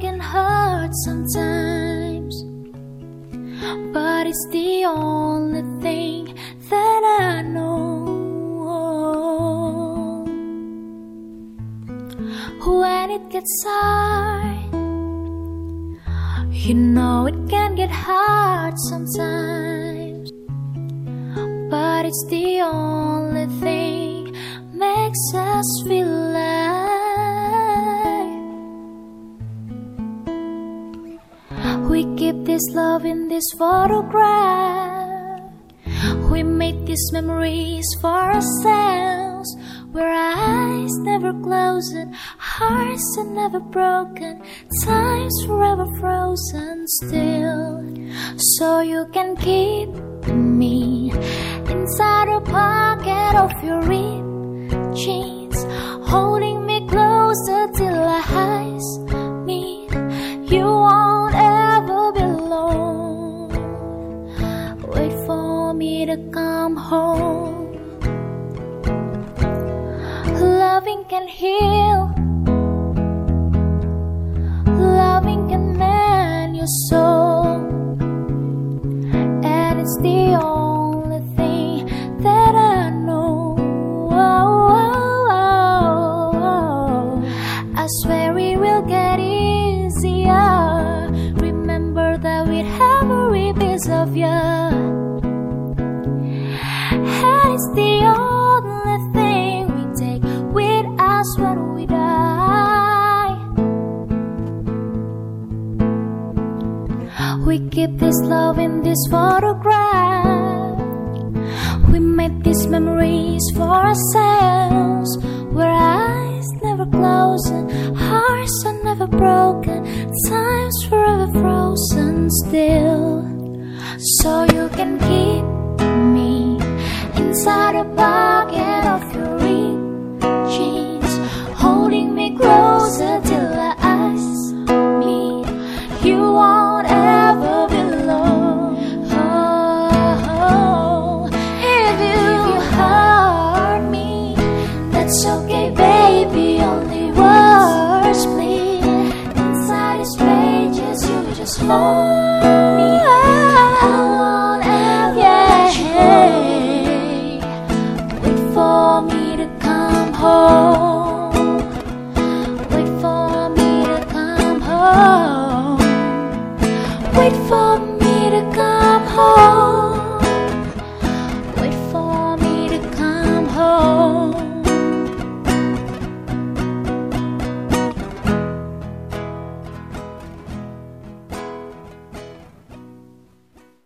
can hurt sometimes, but it's the only thing that I know. When it gets hard, you know it can get hard sometimes, but it's the only thing makes us feel alive. This love in this photograph. We made these memories for ourselves. Where eyes never closed, hearts are never broken, time's forever frozen still. So you can keep me inside a pocket of your ripped to come home. Loving can heal. Loving can mend your soul. And it's the only thing that I know. I swear it will get easier. Remember that we'd have every piece of you. We keep this love in this photograph. We made these memories for ourselves. Where eyes never close and hearts are never broken. Time's forever frozen still. So you can keep me inside a pocket baby. Only words bleed inside pages. You just hold me. Wait for me to come home. Wait for me to come home. Wait for me to come home.